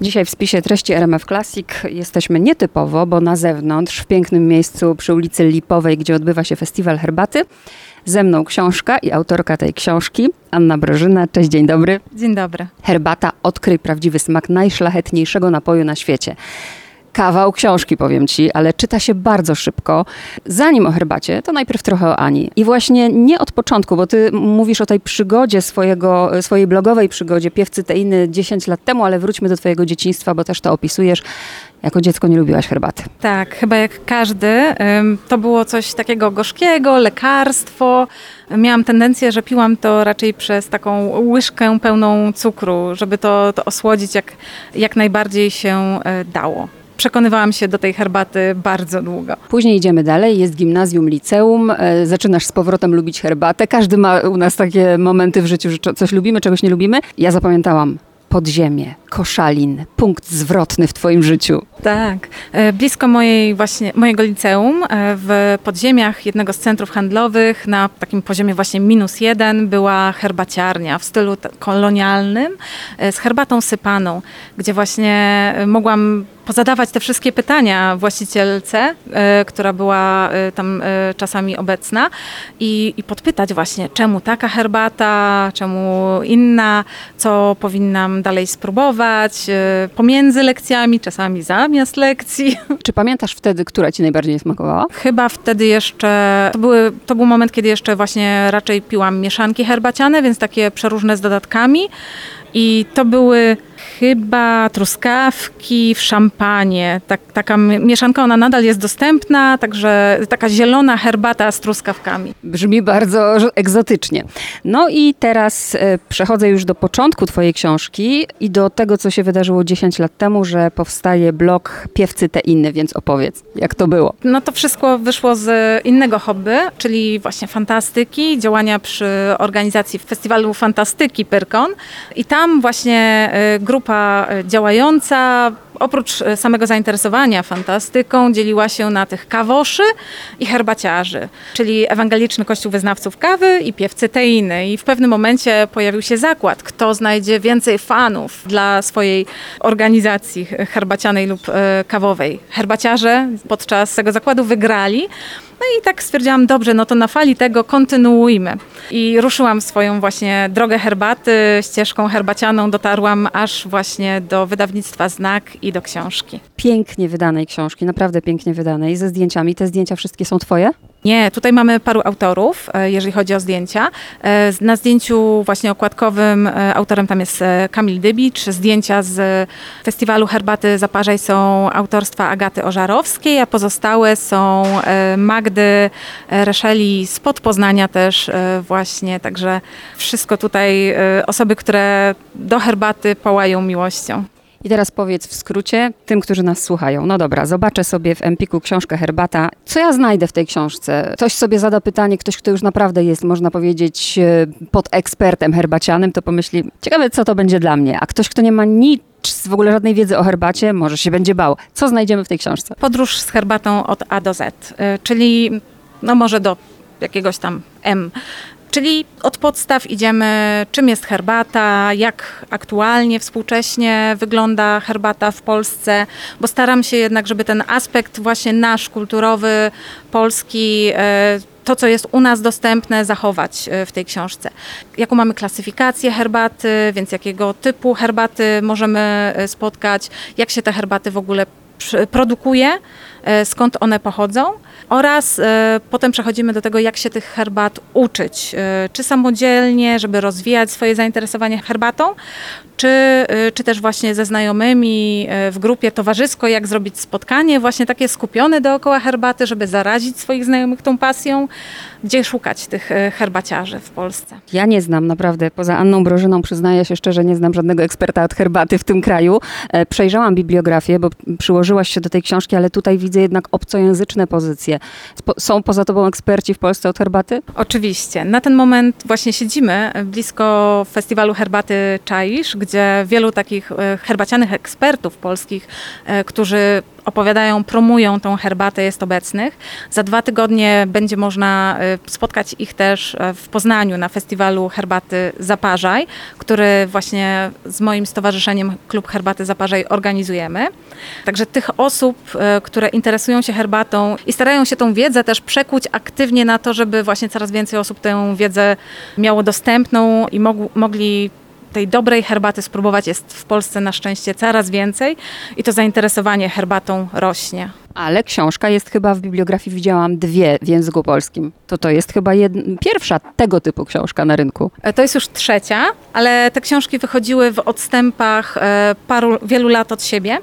Dzisiaj w spisie treści RMF Classic jesteśmy nietypowo, bo na zewnątrz, w pięknym miejscu przy ulicy Lipowej, gdzie odbywa się festiwal herbaty. Ze mną książka i autorka tej książki, Anna Brożyna. Cześć, dzień dobry. Dzień dobry. Herbata Odkryj prawdziwy smak najszlachetniejszego napoju na świecie. Kawał książki, powiem ci, ale czyta się bardzo szybko. Zanim o herbacie, to najpierw trochę o Ani. I właśnie nie od początku, bo ty mówisz o tej przygodzie swojego, swojej blogowej przygodzie piewcy Teiny 10 lat temu, ale wróćmy do twojego dzieciństwa, bo też to opisujesz. Jako dziecko nie lubiłaś herbaty. Tak, chyba jak każdy. To było coś takiego gorzkiego, lekarstwo. Miałam tendencję, że piłam to raczej przez taką łyżkę pełną cukru, żeby to, to osłodzić jak, jak najbardziej się e, dało przekonywałam się do tej herbaty bardzo długo. Później idziemy dalej, jest gimnazjum, liceum, e, zaczynasz z powrotem lubić herbatę. Każdy ma u nas takie momenty w życiu, że coś lubimy, czegoś nie lubimy. Ja zapamiętałam podziemie, koszalin, punkt zwrotny w twoim życiu. Tak, e, blisko mojej właśnie, mojego liceum, e, w podziemiach jednego z centrów handlowych, na takim poziomie właśnie minus jeden, była herbaciarnia w stylu kolonialnym, z herbatą sypaną, gdzie właśnie mogłam pozadawać te wszystkie pytania właścicielce, e, która była e, tam e, czasami obecna i, i podpytać właśnie, czemu taka herbata, czemu inna, co powinnam dalej spróbować pomiędzy lekcjami, czasami zamiast lekcji. Czy pamiętasz wtedy, która ci najbardziej smakowała? Chyba wtedy jeszcze, to, były, to był moment, kiedy jeszcze właśnie raczej piłam mieszanki herbaciane, więc takie przeróżne z dodatkami. I to były chyba truskawki w szampanie. Tak, taka mieszanka, ona nadal jest dostępna, także taka zielona herbata z truskawkami. Brzmi bardzo egzotycznie. No i teraz e, przechodzę już do początku twojej książki i do tego, co się wydarzyło 10 lat temu, że powstaje blog Piewcy te inne, więc opowiedz, jak to było. No to wszystko wyszło z innego hobby, czyli właśnie fantastyki, działania przy organizacji festiwalu fantastyki Pyrkon i tam właśnie e, grupa e, działająca, oprócz e, samego zainteresowania fantastyką, dzieliła się na tych kawoszy i herbaciarzy, czyli ewangeliczny kościół wyznawców kawy i piewcy teiny. I w pewnym momencie pojawił się zakład, kto znajdzie więcej fanów dla swojej organizacji herbacianej lub e, kawowej. Herbaciarze podczas tego zakładu wygrali. No i tak stwierdziłam, dobrze, no to na fali tego kontynuujmy. I ruszyłam swoją właśnie drogę herbaty, ścieżką herbacianą, dotarłam aż właśnie do wydawnictwa Znak i do książki. Pięknie wydanej książki, naprawdę pięknie wydanej, ze zdjęciami. Te zdjęcia wszystkie są twoje? Nie, tutaj mamy paru autorów, e, jeżeli chodzi o zdjęcia. E, na zdjęciu właśnie okładkowym e, autorem tam jest Kamil Dybicz. Zdjęcia z festiwalu Herbaty Zaparzaj są autorstwa Agaty Ożarowskiej, a pozostałe są Magdy Reszeli spod Poznania też właśnie. Także wszystko tutaj osoby, które do herbaty połają miłością. I teraz powiedz w skrócie tym, którzy nas słuchają. No dobra, zobaczę sobie w Empiku książkę Herbata. Co ja znajdę w tej książce? Ktoś sobie zada pytanie, ktoś, kto już naprawdę jest, można powiedzieć, e, pod ekspertem herbacianym, to pomyśli, ciekawe, co to będzie dla mnie. A ktoś, kto nie ma nic w ogóle żadnej wiedzy o herbacie, może się będzie bał. Co znajdziemy w tej książce? Podróż z herbatą od A do Z, e, czyli no może do jakiegoś tam M. Czyli od podstaw idziemy, czym jest herbata, jak aktualnie, współcześnie wygląda herbata w Polsce, bo staram się jednak, żeby ten aspekt właśnie nasz, kulturowy, polski, e, to, co jest u nas dostępne, zachować e, w tej książce. Jaką mamy klasyfikację herbaty, więc jakiego typu herbaty możemy e, spotkać, jak się te herbaty w ogóle produkuje, skąd one pochodzą. Oraz e, potem przechodzimy do tego, jak się tych herbat uczyć. E, czy samodzielnie, żeby rozwijać swoje zainteresowanie herbatą, czy, czy też właśnie ze znajomymi w grupie towarzysko, jak zrobić spotkanie właśnie takie skupione dookoła herbaty, żeby zarazić swoich znajomych tą pasją, gdzie szukać tych herbaciarzy w Polsce. Ja nie znam naprawdę, poza Anną Brożyną przyznaję się szczerze, nie znam żadnego eksperta od herbaty w tym kraju. E, przejrzałam bibliografię, bo przyłożyłaś się do tej książki, ale tutaj widzę jednak obcojęzyczne pozycje. Są poza tobą eksperci w Polsce od herbaty? Oczywiście. Na ten moment właśnie siedzimy blisko festiwalu herbaty Czaisz, gdzie wielu takich e, herbacianych ekspertów polskich, e, którzy opowiadają, promują tą herbatę, jest obecnych. Za dwa tygodnie będzie można y, spotkać ich też e, w Poznaniu na festiwalu herbaty Zaparzaj, który właśnie z moim stowarzyszeniem Klub Herbaty Zaparzaj organizujemy. Także tych osób, e, które interesują się herbatą i starają się tą wiedzę też przekuć aktywnie na to, żeby właśnie coraz więcej osób tę wiedzę miało dostępną i mog- mogli tej dobrej herbaty spróbować jest w Polsce na szczęście coraz więcej i to zainteresowanie herbatą rośnie. Ale książka jest chyba w bibliografii, widziałam dwie w języku polskim. To to jest chyba jed... pierwsza tego typu książka na rynku. E, To jest już trzecia, ale te książki wychodziły w odstępach e, paru, wielu lat od siebie.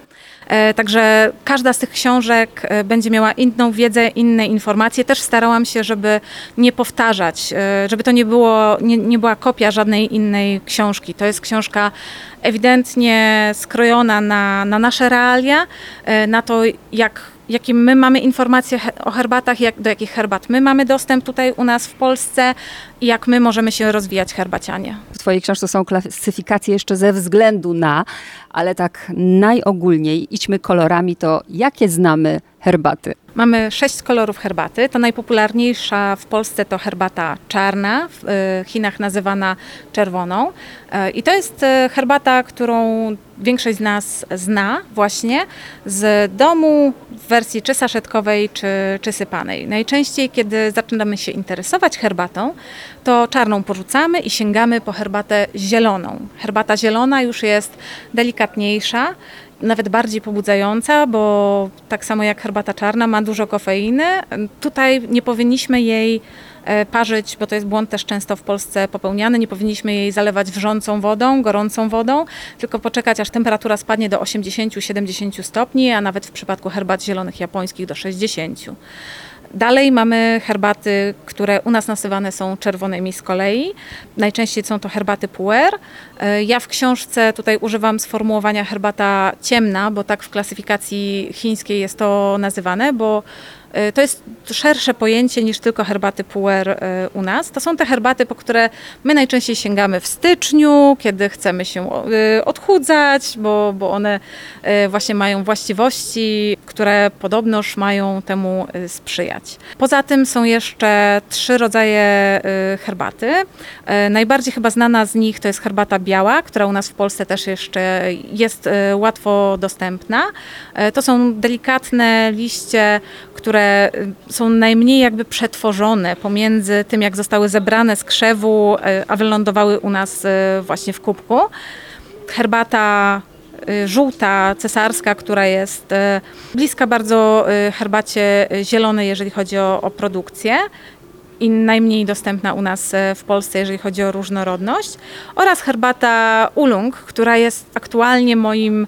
E, Także każda z tych książek e, będzie miała inną wiedzę, inne informacje. Też starałam się, żeby nie powtarzać, e, żeby to nie, było, nie, nie była kopia żadnej innej książki. To jest książka ewidentnie skrojona na, na nasze realia, na to, jak, jakie my mamy informacje o herbatach, jak, do jakich herbat my mamy dostęp tutaj u nas w Polsce i jak my możemy się rozwijać herbacianie. W Twojej książce są klasyfikacje jeszcze ze względu na, ale tak najogólniej, idźmy kolorami, to jakie znamy herbaty? Mamy sześć kolorów herbaty. To najpopularniejsza w Polsce to herbata czarna, w e, Chinach nazywana czerwoną. E, I to jest e, herbata, którą większość z nas zna właśnie z domu w wersji czy saszetkowej, czy, czy sypanej. Najczęściej, kiedy zaczynamy się interesować herbatą, to czarną porzucamy i sięgamy po herbatę zieloną. Herbata zielona już jest delikatniejsza, nawet bardziej pobudzająca, bo tak samo jak herbata czarna ma dużo kofeiny. Tutaj nie powinniśmy jej parzyć, bo to jest błąd też często w Polsce popełniany. Nie powinniśmy jej zalewać wrzącą wodą, gorącą wodą, tylko poczekać aż temperatura spadnie do 80-70 stopni, a nawet w przypadku herbat zielonych japońskich do 60. Dalej mamy herbaty, które u nas nazywane są czerwonymi z kolei. Najczęściej są to herbaty puer. E, Ja w książce tutaj używam sformułowania herbata ciemna, bo tak w klasyfikacji chińskiej jest to nazywane, bo e, to jest szersze pojęcie niż tylko herbaty puer e, u nas. To są te herbaty, po które my najczęściej sięgamy w styczniu, kiedy chcemy się odchudzać, bo, bo one właśnie mają właściwości, które podobnoż mają temu e, sprzyjać. Poza tym są jeszcze trzy rodzaje e, herbaty. E, Najbardziej chyba znana z nich to jest herbata biała, która u nas w Polsce też jeszcze jest łatwo dostępna. To są delikatne liście, które y, są najmniej jakby przetworzone pomiędzy tym, jak zostały zebrane z krzewu, y, a wylądowały u nas y, właśnie w kubku. Herbata y, żółta, cesarska, która jest y, bliska bardzo y, herbacie y, zielonej, jeżeli chodzi o, o produkcję i najmniej dostępna u nas w Polsce, jeżeli chodzi o różnorodność, oraz herbata Ulung, która jest aktualnie moim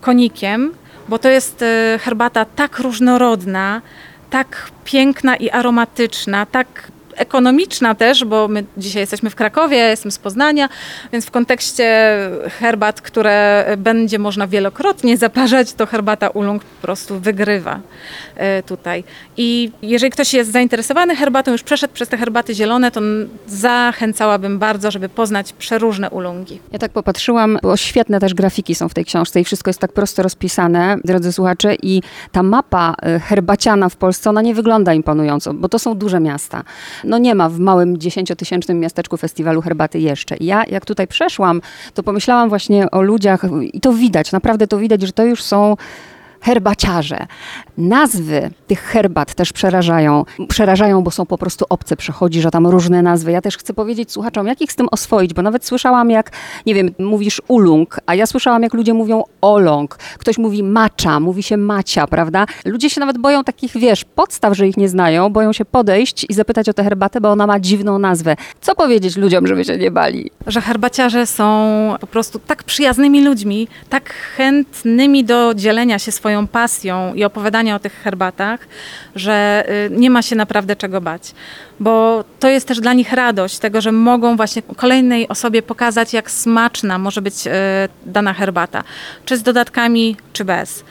konikiem, bo to jest herbata tak różnorodna, tak piękna i aromatyczna, tak ekonomiczna też, bo my dzisiaj jesteśmy w Krakowie, jestem z Poznania, więc w kontekście herbat, które będzie można wielokrotnie zaparzać, to herbata Ulung po prostu wygrywa e, tutaj. I jeżeli ktoś jest zainteresowany herbatą, już przeszedł przez te herbaty zielone, to zachęcałabym bardzo, żeby poznać przeróżne ulungi. Ja tak popatrzyłam, bo świetne też grafiki są w tej książce i wszystko jest tak prosto rozpisane, drodzy słuchacze, i ta mapa y, herbaciana w Polsce, ona nie wygląda imponująco, bo to są duże miasta. No nie ma w małym dziesięciotysięcznym miasteczku festiwalu herbaty jeszcze. I ja jak tutaj przeszłam, to pomyślałam właśnie o ludziach i to widać, naprawdę to widać, że to już są herbaciarze. Nazwy tych herbat też przerażają. Przerażają, bo są po prostu obce. Przechodzi, że tam różne nazwy. Ja też chcę powiedzieć słuchaczom, jak ich z tym oswoić, bo nawet słyszałam, jak, nie wiem, mówisz ulung, a ja słyszałam, jak ludzie mówią olong. Ktoś mówi macza, mówi się macia, prawda? Ludzie się nawet boją takich, wiesz, podstaw, że ich nie znają, boją się podejść i zapytać o tę herbatę, bo ona ma dziwną nazwę. Co powiedzieć ludziom, żeby się nie bali? Że herbaciarze są po prostu tak przyjaznymi ludźmi, tak chętnymi do dzielenia się swoją pasją i opowiadania o tych herbatach, że y, nie ma się naprawdę czego bać. Bo to jest też dla nich radość tego, że mogą właśnie kolejnej osobie pokazać, jak smaczna może być y, dana herbata. Czy z dodatkami, czy bez.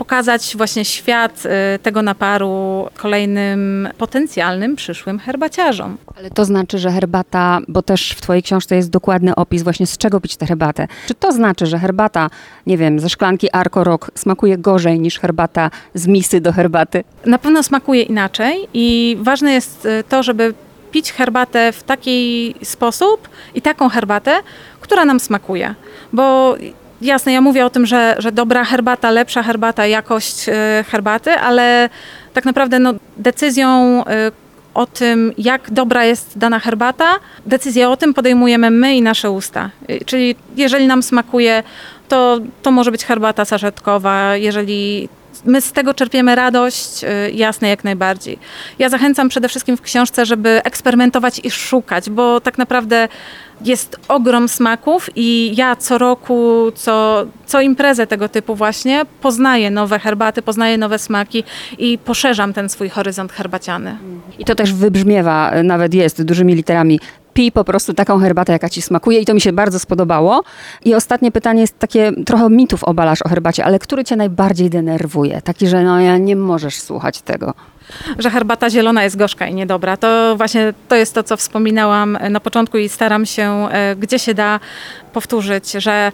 Pokazać właśnie świat y, tego naparu kolejnym potencjalnym przyszłym herbaciarzom. Ale to znaczy, że herbata, bo też w Twojej książce jest dokładny opis właśnie z czego pić tę herbatę. Czy to znaczy, że herbata, nie wiem, ze szklanki Arco Rock smakuje gorzej niż herbata z misy do herbaty? Na pewno smakuje inaczej i ważne jest y, to, żeby pić herbatę w taki sposób i taką herbatę, która nam smakuje. Bo jasne, ja mówię o tym, że, że dobra herbata, lepsza herbata, jakość y, herbaty, ale tak naprawdę no, decyzją y, o tym, jak dobra jest dana herbata, decyzję o tym podejmujemy my i nasze usta. Y, Czyli jeżeli nam smakuje, to, to może być herbata saszetkowa, jeżeli my z tego czerpiemy radość, y, jasne, jak najbardziej. Ja zachęcam przede wszystkim w książce, żeby eksperymentować i szukać, bo tak naprawdę jest ogrom smaków i ja co roku, co, co imprezę tego typu właśnie poznaję nowe herbaty, poznaję nowe smaki i poszerzam ten swój horyzont herbaciany. I to też wybrzmiewa, e, nawet jest dużymi literami. Pij po prostu taką herbatę, jaka ci smakuje i to mi się bardzo spodobało. I ostatnie pytanie jest takie, trochę mitów obalasz o herbacie, ale który cię najbardziej denerwuje? Taki, że no ja nie możesz słuchać tego. że herbata zielona jest gorzka i niedobra. To właśnie to jest to, co wspominałam na początku i staram się, e, gdzie się da, powtórzyć, że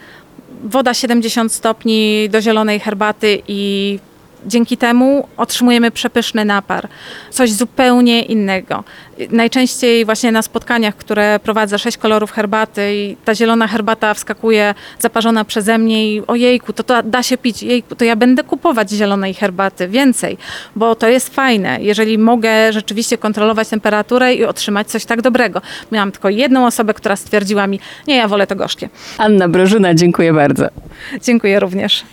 woda 70 stopni do zielonej herbaty i dzięki temu otrzymujemy przepyszny napar. Coś zupełnie innego. Najczęściej właśnie na spotkaniach, które prowadzę, sześć kolorów herbaty i ta zielona herbata wskakuje zaparzona przeze mnie i ojejku, to, to da się pić, jejku, to ja będę kupować zielonej herbaty więcej, bo to jest fajne, jeżeli mogę rzeczywiście kontrolować temperaturę i otrzymać coś tak dobrego. Miałam tylko jedną osobę, która stwierdziła mi, nie, ja wolę to gorzkie. Anna Brożyna, dziękuję bardzo. Dziękuję również.